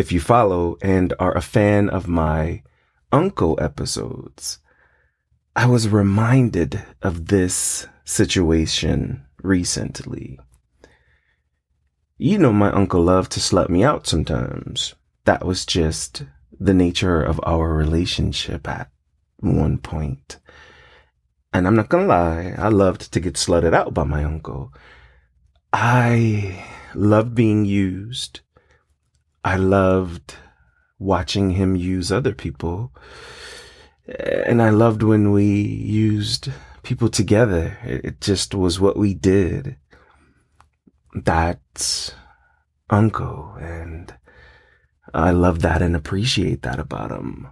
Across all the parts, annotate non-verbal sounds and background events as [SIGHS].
if you follow and are a fan of my uncle episodes, I was reminded of this situation recently. You know, my uncle loved to slut me out sometimes. That was just the nature of our relationship at one point. And I'm not gonna lie, I loved to get slutted out by my uncle. I loved being used. I loved watching him use other people. And I loved when we used people together. It just was what we did. That's Uncle. And I love that and appreciate that about him.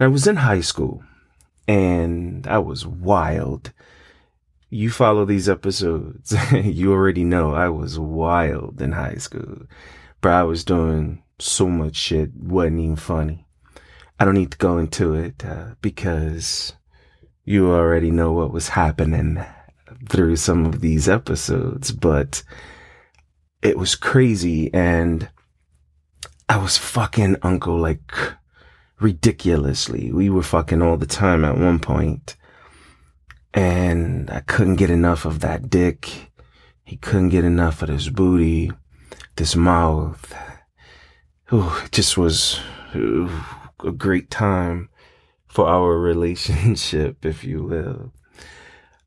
I was in high school and I was wild. You follow these episodes, [LAUGHS] you already know I was wild in high school. But I was doing so much shit, wasn't even funny. I don't need to go into it uh, because you already know what was happening through some of these episodes, but it was crazy and I was fucking uncle like ridiculously. We were fucking all the time at one point and I couldn't get enough of that dick. He couldn't get enough of this booty, this mouth. It just was ooh, a great time for our [LAUGHS] relationship, if you will.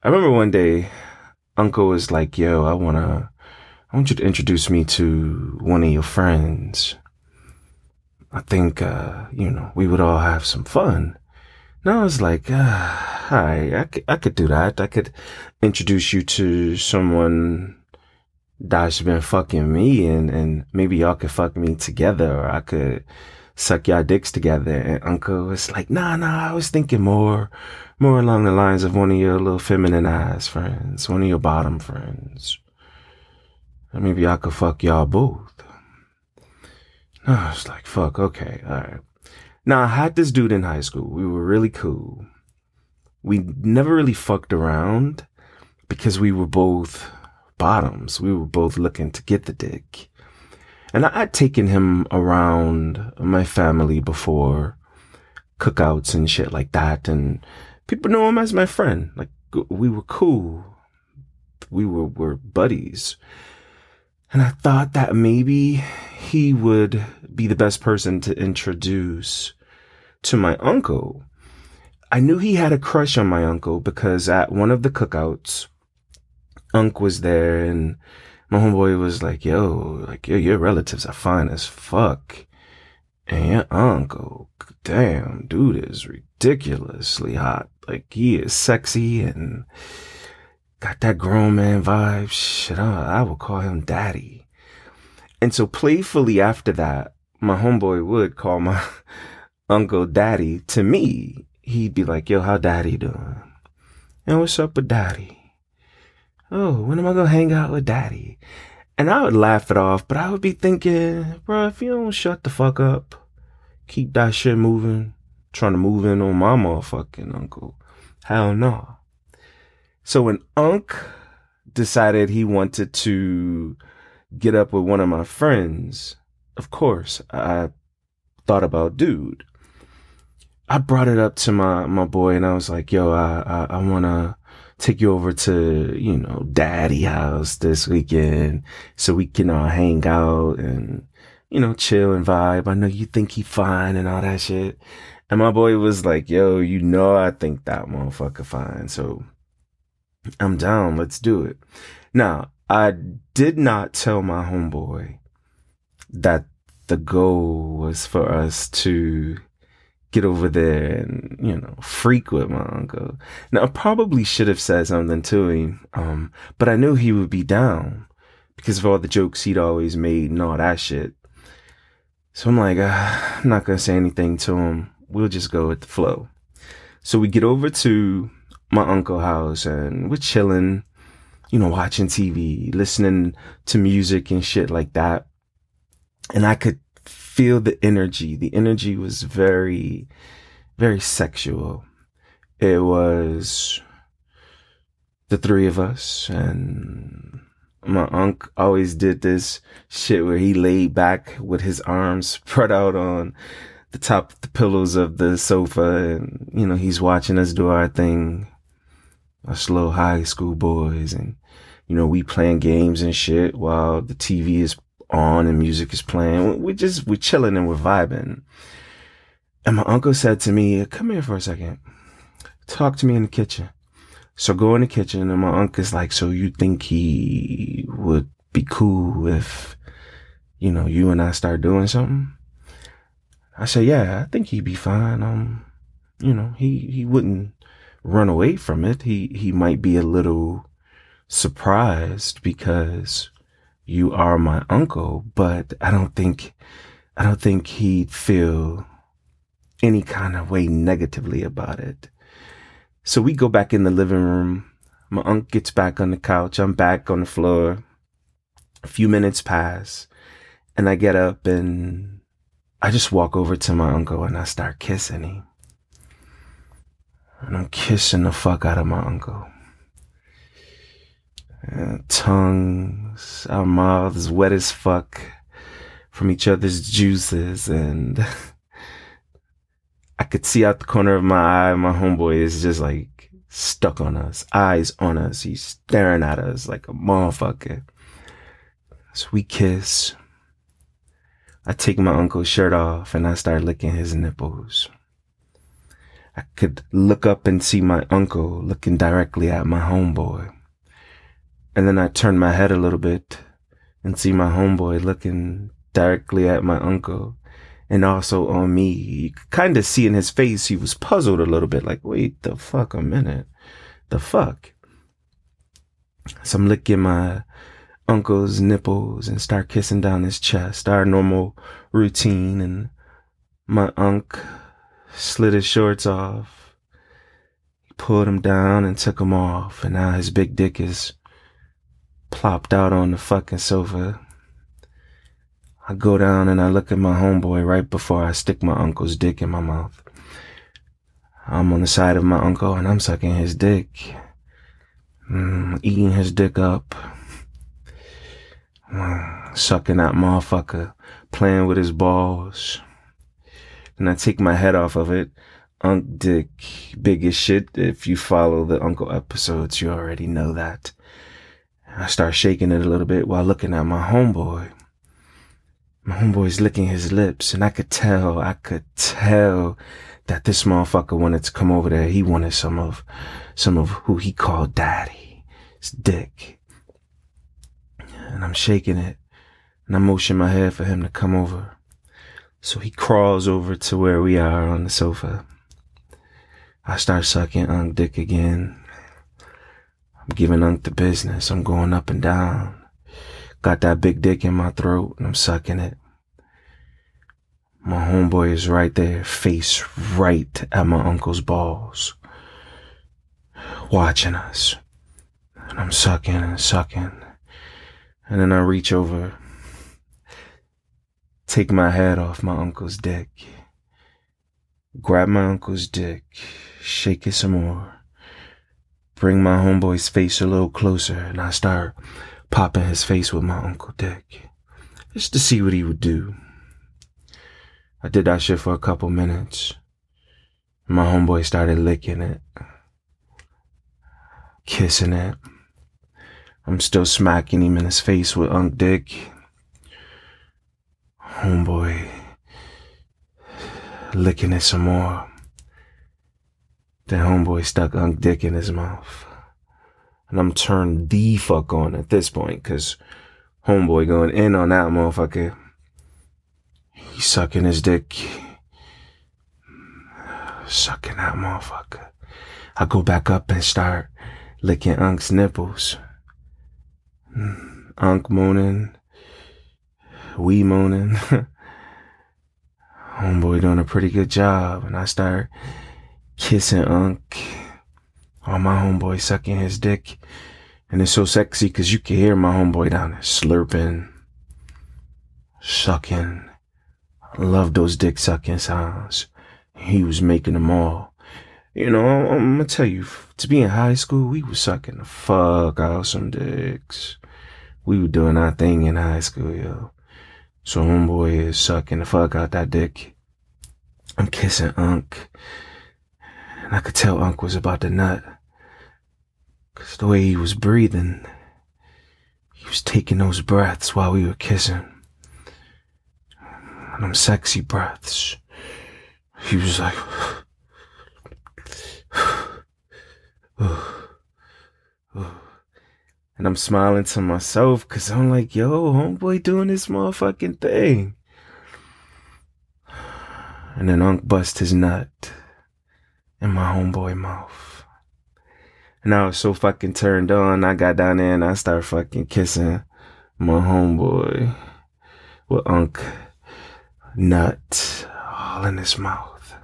I remember one day, Uncle was like, "Yo, I wanna, I want you to introduce me to one of your friends. I think, uh, you know, we would all have some fun." And I was like, uh, "Hi, I, I could do that. I could introduce you to someone that's been fucking me, and and maybe y'all could fuck me together, or I could." suck y'all dicks together. And uncle was like, nah, nah, I was thinking more, more along the lines of one of your little feminine ass friends, one of your bottom friends. And maybe I could fuck y'all both. I was like, fuck, okay, alright. Now I had this dude in high school. We were really cool. We never really fucked around because we were both bottoms. We were both looking to get the dick. And I, would taken him around my family before cookouts and shit like that. And people know him as my friend. Like we were cool. We were, were buddies. And I thought that maybe he would be the best person to introduce to my uncle. I knew he had a crush on my uncle because at one of the cookouts, Unc was there and my homeboy was like, yo, like, yo, your relatives are fine as fuck. And your uncle, damn, dude is ridiculously hot. Like, he is sexy and got that grown man vibe. Shit, I, I would call him daddy. And so playfully after that, my homeboy would call my [LAUGHS] uncle daddy to me. He'd be like, yo, how daddy doing? And what's up with daddy? Oh, when am I gonna hang out with daddy? And I would laugh it off, but I would be thinking, bro, if you don't shut the fuck up, keep that shit moving, trying to move in on my motherfucking uncle. Hell no. So when Unc decided he wanted to get up with one of my friends, of course, I thought about dude. I brought it up to my, my boy and I was like, yo, I, I, I wanna, take you over to, you know, daddy house this weekend so we can all hang out and, you know, chill and vibe. I know you think he fine and all that shit. And my boy was like, yo, you know, I think that motherfucker fine. So I'm down. Let's do it. Now, I did not tell my homeboy that the goal was for us to get over there and, you know, freak with my uncle. Now, I probably should have said something to him, um, but I knew he would be down because of all the jokes he'd always made and all that shit. So I'm like, uh, I'm not to say anything to him. We'll just go with the flow. So we get over to my uncle house and we're chilling, you know, watching TV, listening to music and shit like that. And I could feel the energy. The energy was very, very sexual. It was the three of us and my uncle always did this shit where he laid back with his arms [LAUGHS] spread out on the top of the pillows of the sofa and, you know, he's watching us do our thing. Us little high school boys and, you know, we playing games and shit while the TV is on and music is playing. We just, we're chilling and we're vibing. And my uncle said to me, come here for a second. Talk to me in the kitchen. So go in the kitchen and my uncle's like, so you think he would be cool if, you know, you and I start doing something? I said, yeah, I think he'd be fine. Um, you know, he, he wouldn't run away from it. He, he might be a little surprised because you are my uncle, but I don't think, I don't think he'd feel any kind of way negatively about it. So we go back in the living room. My uncle gets back on the couch. I'm back on the floor. A few minutes pass and I get up and I just walk over to my uncle and I start kissing him. And I'm kissing the fuck out of my uncle. Uh, and our mouths wet as fuck from each other's juices and [LAUGHS] I could see out the corner of my eye, my homeboy is just like stuck on us, eyes on us. He's staring at us like a motherfucker. So we kiss. I take my uncle's shirt off and I start licking his nipples. I could look up and see my uncle looking directly at my homeboy. And then I turn my head a little bit and see my homeboy looking directly at my uncle and also on me. You could kind of see in his face, he was puzzled a little bit, like, wait the fuck a minute. The fuck? So I'm licking my uncle's nipples and start kissing down his chest, our normal routine. And my uncle slid his shorts off. He pulled them down and took them off. And now his big dick is plopped out on the fucking sofa. I go down and I look at my homeboy right before I stick my uncle's dick in my mouth. I'm on the side of my uncle and I'm sucking his dick. Mm, eating his dick up. Mm, sucking that motherfucker. Playing with his balls. And I take my head off of it. Unc dick, big as shit. If you follow the uncle episodes, you already know that. I start shaking it a little bit while looking at my homeboy my homeboy's licking his lips and I could tell, I could tell that this motherfucker wanted to come over there. He wanted some of, some of who he called daddy. His dick. And I'm shaking it and I motion my head for him to come over. So he crawls over to where we are on the sofa. I start sucking Unc dick again. I'm giving Unc the business. I'm going up and down. Got that big dick in my throat and I'm sucking it. My homeboy is right there, face right at my uncle's balls, watching us. And I'm sucking and sucking. And then I reach over, take my head off my uncle's dick, grab my uncle's dick, shake it some more, bring my homeboy's face a little closer, and I start popping his face with my Uncle Dick just to see what he would do. I did that shit for a couple minutes. My homeboy started licking it, kissing it. I'm still smacking him in his face with Unc Dick. Homeboy licking it some more. Then homeboy stuck Unc Dick in his mouth. And I'm turned the fuck on at this point, cause homeboy going in on that motherfucker. He's sucking his dick. Sucking that motherfucker. I go back up and start licking Unc's nipples. Mm, Unc moaning. We moaning. [LAUGHS] Homeboy doing a pretty good job. And I start kissing Unc on my homeboy sucking his dick. And it's so sexy because you can hear my homeboy down there slurping, sucking. I love those dick sucking sounds. He was making them all. You know, I'm, I'm gonna tell you, to be in high school, we was sucking the fuck out some dicks. we were doing our thing in high school, yo. So homeboy is sucking the fuck out that dick. I'm kissing Unc. And I could tell Unc was about to nut. Cause the way he was breathing, he was taking those breaths while we were kissing. And them sexy breaths. He was like, [SIGHS] and I'm smiling to myself because I'm like, yo, homeboy doing this motherfucking thing. And then Unc bust his nut in my homeboy mouth. And I was so fucking turned on, I got down there and I started fucking kissing my homeboy with Unc nut all in his mouth.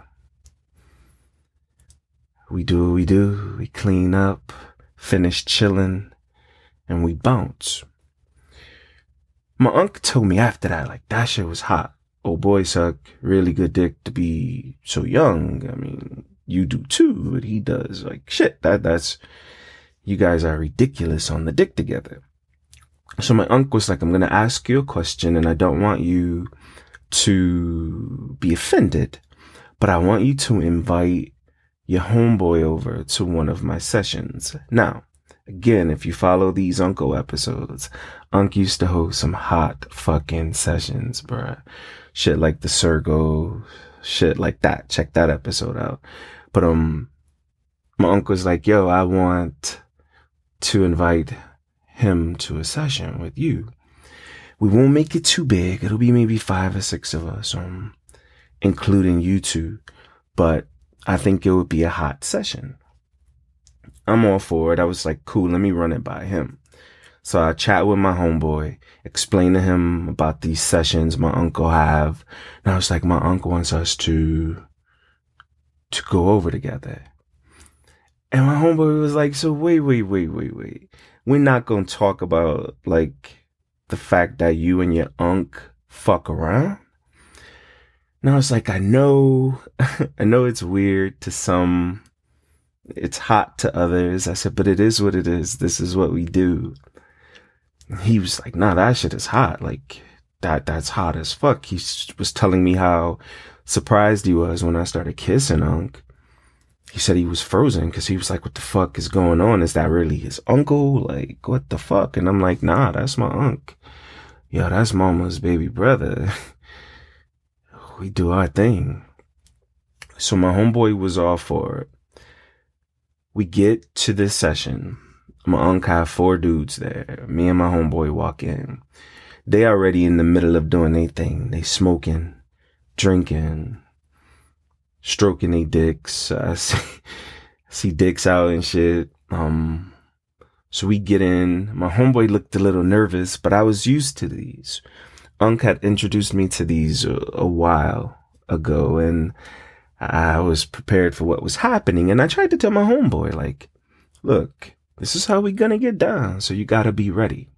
We do what we do. We clean up, finish chilling, and we bounce. My uncle told me after that, like, that shit was hot. Oh boy suck, really good dick to be so young. I mean, you do too, but he does. Like, shit, that, that's, you guys are ridiculous on the dick together. So my uncle was like, I'm to ask you a question and I don't want you to be offended, but I want you to invite your homeboy over to one of my sessions. Now, again, if you follow these Uncle episodes, Unc used to host some hot fucking sessions, bruh. Shit like the Sergo, shit like that. Check that episode out. But, um, my uncle's like, yo, I want to invite him to a session with you. We won't make it too big. It'll be maybe five or six of us, um, including you two. But I think it would be a hot session. I'm all for it. I was like, cool, let me run it by him. So I chat with my homeboy, explain to him about these sessions my uncle have. And I was like, my uncle wants us to, to go over together. And my homeboy was like, so wait, wait, wait, wait, wait. We're not to talk about like the fact that you and your unc fuck around. Now it's like, I know, [LAUGHS] I know it's weird to some, it's hot to others. I said, but it is what it is. This is what we do. He was like, nah, that shit is hot. Like that, that's hot as fuck. He was telling me how surprised he was when I started kissing Unc. He said he was frozen because he was like, what the fuck is going on? Is that really his uncle? Like, what the fuck? And I'm like, nah, that's my unc yo, that's mama's baby brother. [LAUGHS] we do our thing. So my homeboy was all for it. We get to this session. My uncle have four dudes there. Me and my homeboy walk in. They already in the middle of doing their thing. They smoking, drinking, stroking their dicks. [LAUGHS] I see, see dicks out and shit. Um, so we get in. My homeboy looked a little nervous, but I was used to these. Unc had introduced me to these a, a while ago and I was prepared for what was happening. And I tried to tell my homeboy, like, look, this is how we gonna get down. So you gotta be ready.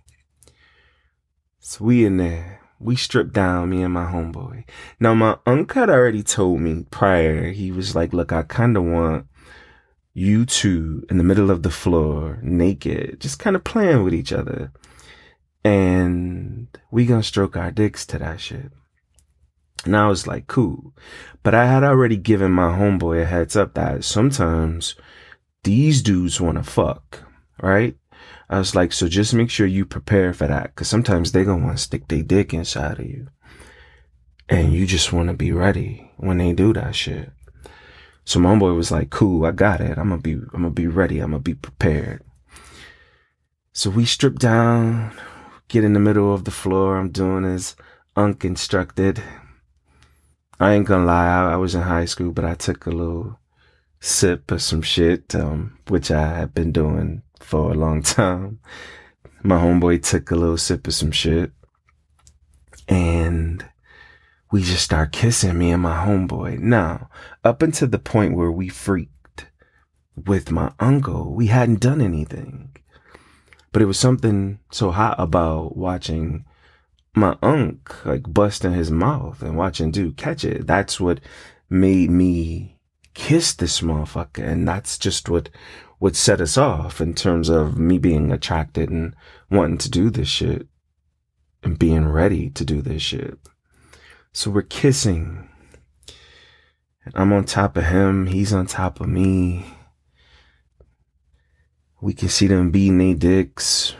So we in there. We stripped down, me and my homeboy. Now my uncle had already told me prior, he was like, look, I kinda want you two in the middle of the floor, naked, just kind of playing with each other. And we gonna stroke our dicks to that shit. And I was like, cool. But I had already given my homeboy a heads up that sometimes these dudes wanna fuck, right? I was like, so just make sure you prepare for that. Cause sometimes they gonna wanna stick their dick inside of you. And you just wanna be ready when they do that shit. So my boy was like, cool, I got it. I'm gonna be, I'm gonna be ready. I'm gonna be prepared. So we strip down, get in the middle of the floor. I'm doing as Unc instructed. I ain't gonna lie, I, I was in high school, but I took a little sip of some shit, um, which I have been doing for a long time. My homeboy took a little sip of some shit and we just start kissing me and my homeboy. Now, up until the point where we freaked with my uncle, we hadn't done anything. But it was something so hot about watching my unc like busting his mouth and watching dude catch it. That's what made me kiss this motherfucker. And that's just what what set us off in terms of me being attracted and wanting to do this shit and being ready to do this shit. So we're kissing. And I'm on top of him. He's on top of me. We can see them beating their dicks.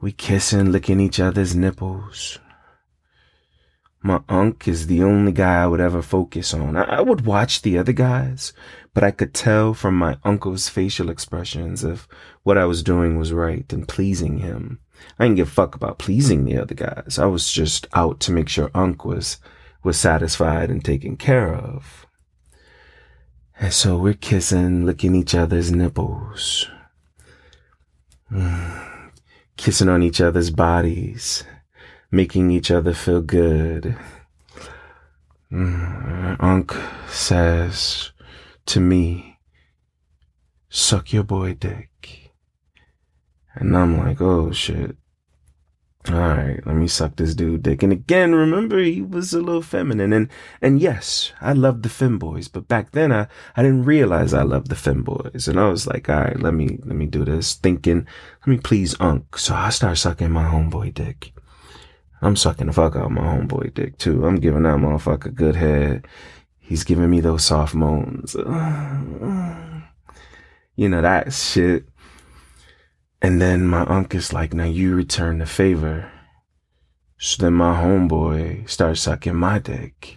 We kissing, licking each other's nipples. My unk is the only guy I would ever focus on. I, would watch the other guys, but I could tell from my uncle's facial expressions if what I was doing was right and pleasing him. I didn't give a fuck about pleasing the other guys. I was just out to make sure Unk was, was satisfied and taken care of. And so we're kissing, licking each other's nipples, [SIGHS] kissing on each other's bodies, making each other feel good. Mm, Unk says to me, suck your boy dick. And I'm like, oh shit all right, let me suck this dude dick. And again, remember he was a little feminine. And and yes, I loved the femboys, but back then I, I didn't realize I loved the femboys. And I was like, all right, let me let me do this, thinking, let me please Unk. So I start sucking my homeboy dick. I'm sucking the fuck out my homeboy dick too. I'm giving that motherfucker good head. He's giving me those soft moans. [SIGHS] You know that shit. And then my uncle's like, now you return the favor. So then my homeboy starts sucking my dick.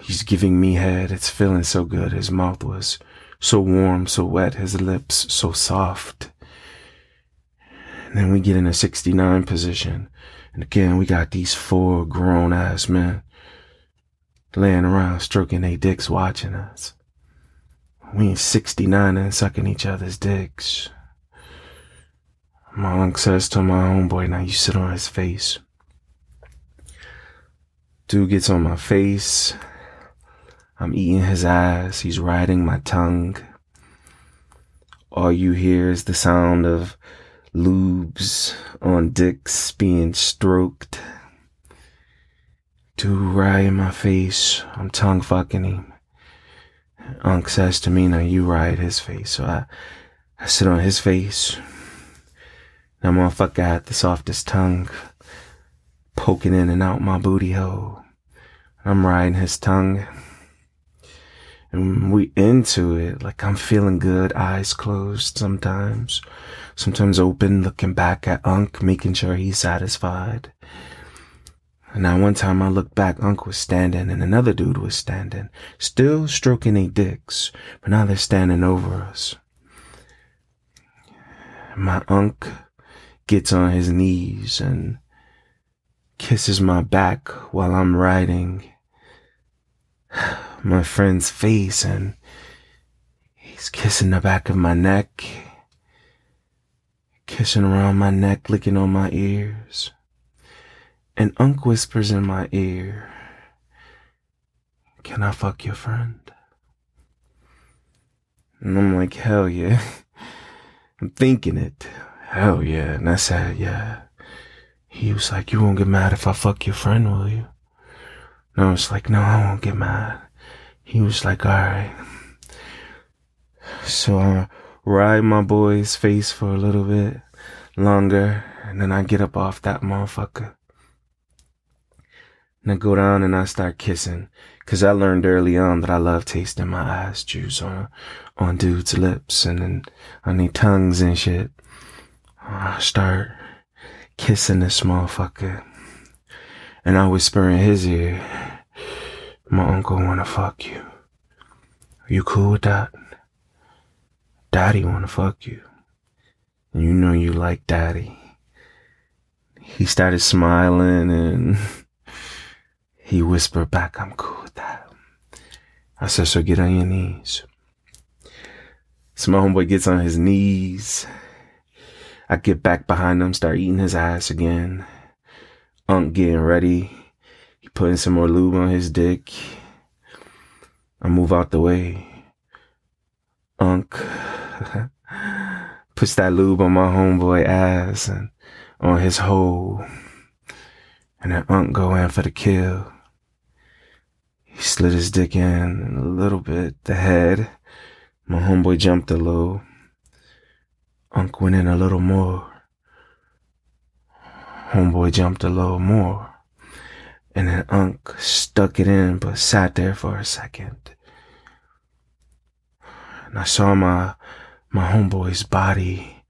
He's giving me head. It's feeling so good. His mouth was so warm, so wet. His lips so soft. And then we get in a 69 position. And again, we got these four grown ass men laying around stroking their dicks watching us. We in 69 and sucking each other's dicks. My uncle says to my homeboy, now you sit on his face. Dude gets on my face. I'm eating his ass. He's riding my tongue. All you hear is the sound of lubes on dicks being stroked. Dude right in my face. I'm tongue fucking him. Unc says to me, now you ride his face. So I, I sit on his face. That motherfucker had the softest tongue poking in and out my booty hole. I'm riding his tongue. And we into it. Like I'm feeling good, eyes closed sometimes. Sometimes open, looking back at Unk, making sure he's satisfied. And now one time I looked back, Unk was standing and another dude was standing, still stroking their dicks, but now they're standing over us. My Unk gets on his knees and kisses my back while I'm riding [SIGHS] my friend's face and he's kissing the back of my neck, kissing around my neck, licking on my ears. And Unk whispers in my ear, Can I fuck your friend? And I'm like, hell yeah. [LAUGHS] I'm thinking it. Hell yeah. And I said, yeah. He was like, you won't get mad if I fuck your friend, will you? And I was like, no, I won't get mad. He was like, all right. So I ride my boy's face for a little bit longer, and then I get up off that motherfucker. And I go down and I start kissing. Cause I learned early on that I love tasting my ass juice on, on dudes' lips and then on their tongues and shit. I start kissing this motherfucker. And I whisper in his ear, my uncle wanna fuck you. Are you cool with that? Daddy wanna fuck you. And you know you like daddy. He started smiling and [LAUGHS] he whispered back, I'm cool with that. I said, so get on your knees. So my homeboy gets on his knees I get back behind him, start eating his ass again. Unk getting ready. He putting some more lube on his dick. I move out the way. Unk [LAUGHS] puts that lube on my homeboy ass and on his hole. And then Unk go in for the kill. He slid his dick in a little bit, the head, My homeboy jumped a little. Unc went in a little more. Homeboy jumped a little more. And then Unc stuck it in but sat there for a second. And I saw my my homeboy's body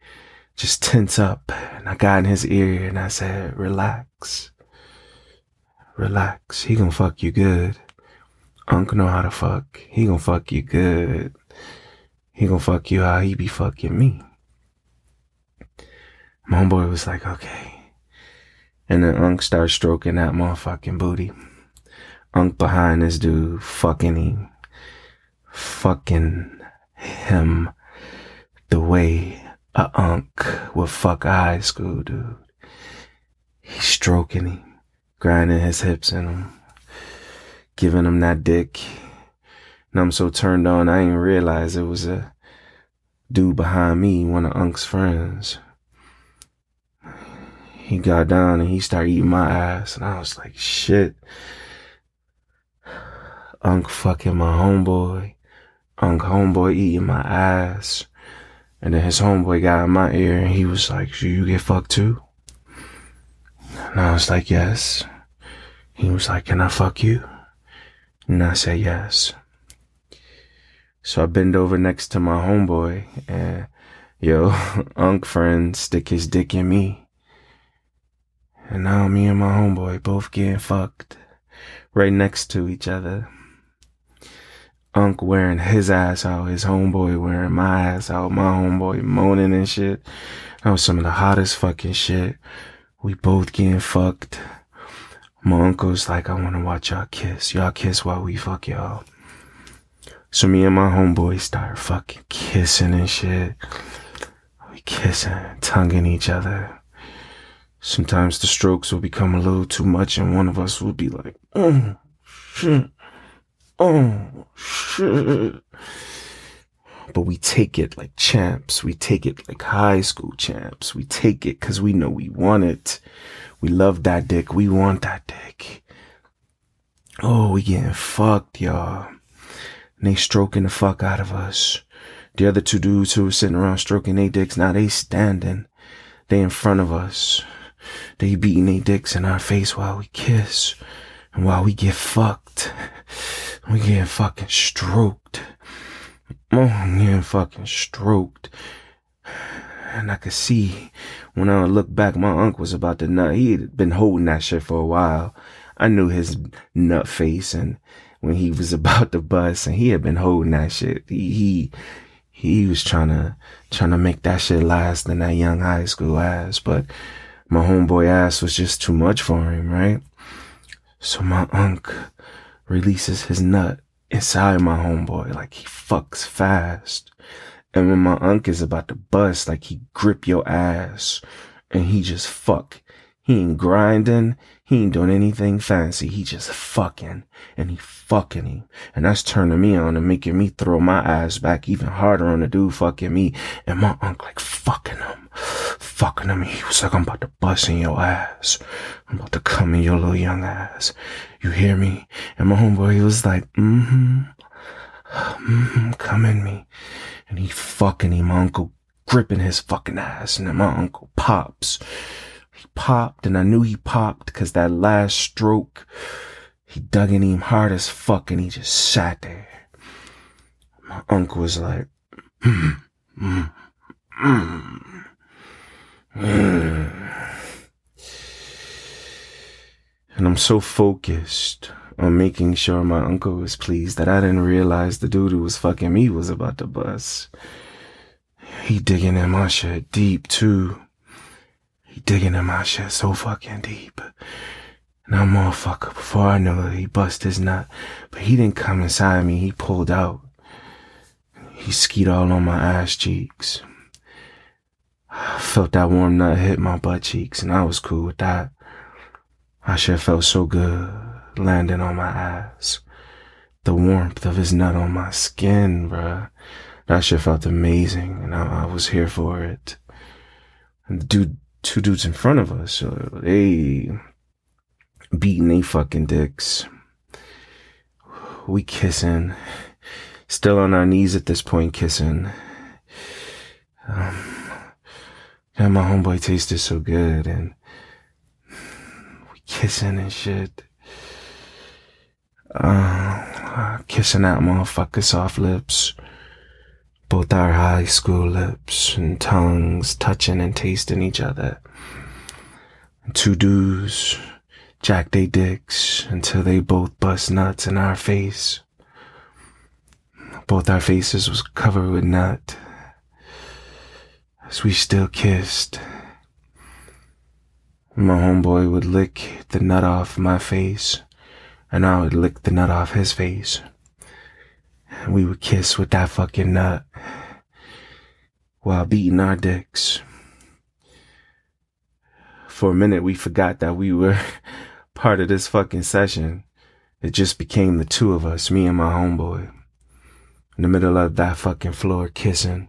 just [LAUGHS] tense up and I got in his ear and I said, Relax. Relax. He gonna fuck you good. Unc know how to fuck. He gonna fuck you good. He gonna fuck you how he be fucking me. My homeboy was like, okay. And then Unc started stroking that motherfucking booty. Unc behind this dude, fucking him. Fucking him the way a Unc would fuck a high school dude. He's stroking him, grinding his hips in him, giving him that dick and I'm so turned on, I didn't realize it was a dude behind me, one of Unc's friends. He got down and he started eating my ass, and I was like, shit. Unc fucking my homeboy. Unc homeboy eating my ass. And then his homeboy got in my ear and he was like, Should you get fucked too? And I was like, Yes. He was like, Can I fuck you? And I said, Yes. So I bend over next to my homeboy and yo, [LAUGHS] Unc friend stick his dick in me. And now me and my homeboy both getting fucked right next to each other. Unc wearing his ass out, his homeboy wearing my ass out, my homeboy moaning and shit. That was some of the hottest fucking shit. We both getting fucked. My uncle's like, I wanna watch y'all kiss. Y'all kiss while we fuck y'all. So me and my homeboy start fucking kissing and shit. We kissing, tonguing each other. Sometimes the strokes will become a little too much and one of us will be like, mm, shit, oh shit. But we take it like champs. We take it like high school champs. We take it cause we know we want it. We love that dick. We want that dick. Oh, we getting fucked, y'all and they stroking the fuck out of us. The other two dudes who were sitting around stroking their dicks, now they standing. They in front of us. They beating their dicks in our face while we kiss. And while we get fucked. [LAUGHS] We get fucking stroked. Oh, I'm getting fucking stroked. And I could see when I look back, my uncle was about to nut. He had been holding that shit for a while. I knew his nut face and when he was [LAUGHS] about to bust and he had been holding that shit. He, he, he was trying to, trying to make that shit last in that young high school ass, but my homeboy ass was just too much for him, right? So my unc releases his nut inside my homeboy, like he fucks fast. And when my unc is about to bust, like he grip your ass and he just fuck. He ain't grinding. He ain't doing anything fancy. He just fucking and he fucking him. And that's turning me on and making me throw my ass back even harder on the dude fucking me. And my uncle like fucking him, fucking him. He was like, I'm about to bust in your ass. I'm about to come in your little young ass. You hear me? And my homeboy, he was like, mm-hmm, mm-hmm, come in me. And he fucking him. My uncle gripping his fucking ass. And then my uncle pops he popped and I knew he popped because that last stroke, he dug in him hard as fuck and he just sat there. My uncle was like, mm, mm, mm. [SIGHS] And I'm so focused on making sure my uncle was pleased that I didn't realize the dude who was fucking me was about to bust. He digging in my shit deep too. He digging in my shit so fucking deep. That motherfucker, before I knew it, he bust his nut. But he didn't come inside me, he pulled out. He skied all on my ass cheeks. Felt that warm nut hit my butt cheeks, and I was cool with that. I sure felt so good landing on my ass. The warmth of his nut on my skin, bruh. That shit felt amazing, and I, I was here for it. And the dude two dudes in front of us. So they beating they fucking dicks. We kissing, Still on our knees at this point, kissing. Um, and my homeboy tasted so good, and we kissing and shit. Uh, kissing out motherfucker soft lips. Both our high school lips and tongues touching and tasting each other. Two dudes jack they dicks until they both bust nuts in our face. Both our faces was covered with nut. As we still kissed. My homeboy would lick the nut off my face, and I would lick the nut off his face. And we would kiss with that fucking nut while beating our dicks. For a minute, we forgot that we were [LAUGHS] part of this fucking session. It just became the two of us, me and my homeboy. In the middle of that fucking floor, kissing,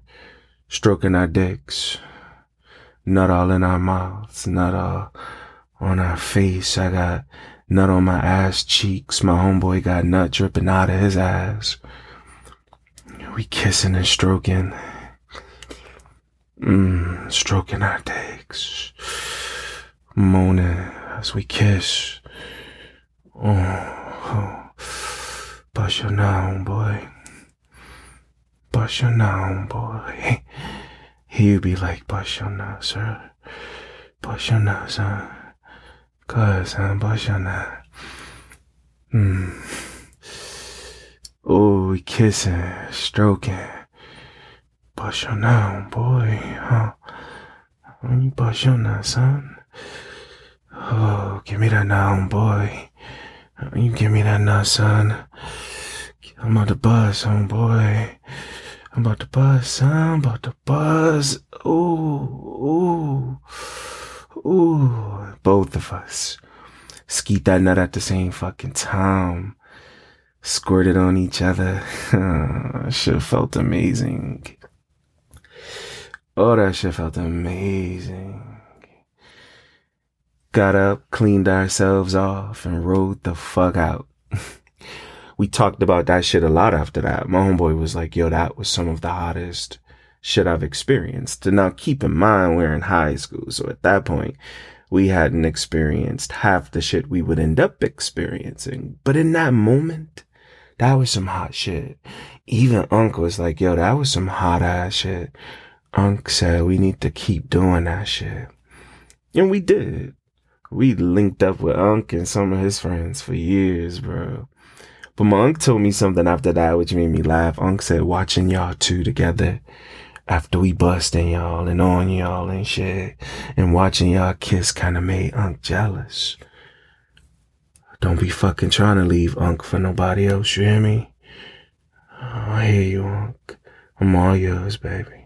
stroking our dicks. Nut all in our mouths, nut all on our face. I got nut on my ass cheeks. My homeboy got nut dripping out of his ass. We kissing and stroking. Mmm, stroking our dicks. Moaning as we kiss. Oh, oh. bust your nut, boy. Bust your nut, boy. [LAUGHS] He'll be like, bust your nut, sir. Bust your nut, son. Cuz, son, bust your nut. Hmm. Oh, we kissing, stroking. Bust your nut, boy, huh? When you bust your nut, son. Oh, give me that nut, boy. You give me that nut, son. I'm about to buzz, homeboy. I'm about to buzz. I'm about to buzz. Ooh, ooh, ooh. Both of us. Skeet that nut at the same fucking time. Squirted on each other. [LAUGHS] shit felt amazing. Oh, that shit felt amazing got up, cleaned ourselves off, and rode the fuck out. [LAUGHS] we talked about that shit a lot after that. My homeboy was like, yo, that was some of the hottest shit I've experienced. And now keep in mind, we're in high school. So at that point, we hadn't experienced half the shit we would end up experiencing. But in that moment, that was some hot shit. Even Unc was like, yo, that was some hot ass shit. Unc said we need to keep doing that shit. And we did we linked up with Unc and some of his friends for years, bro. But my unc told me something after that which made me laugh. Unc said watching y'all two together after we busting y'all and on y'all and shit and watching y'all kiss kind of made Unc jealous. Don't be fucking trying to leave Unc for nobody else, you hear me? I hear you, Unc. I'm all yours, baby.